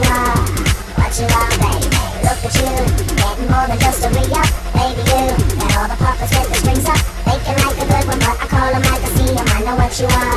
what you are, baby. Look at you, getting more than just a re-up, baby. You got all the poppers, with the strings up, they can like a good one, but I call them like I see them. I know what you are.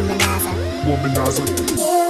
Womanizer. Womanizer.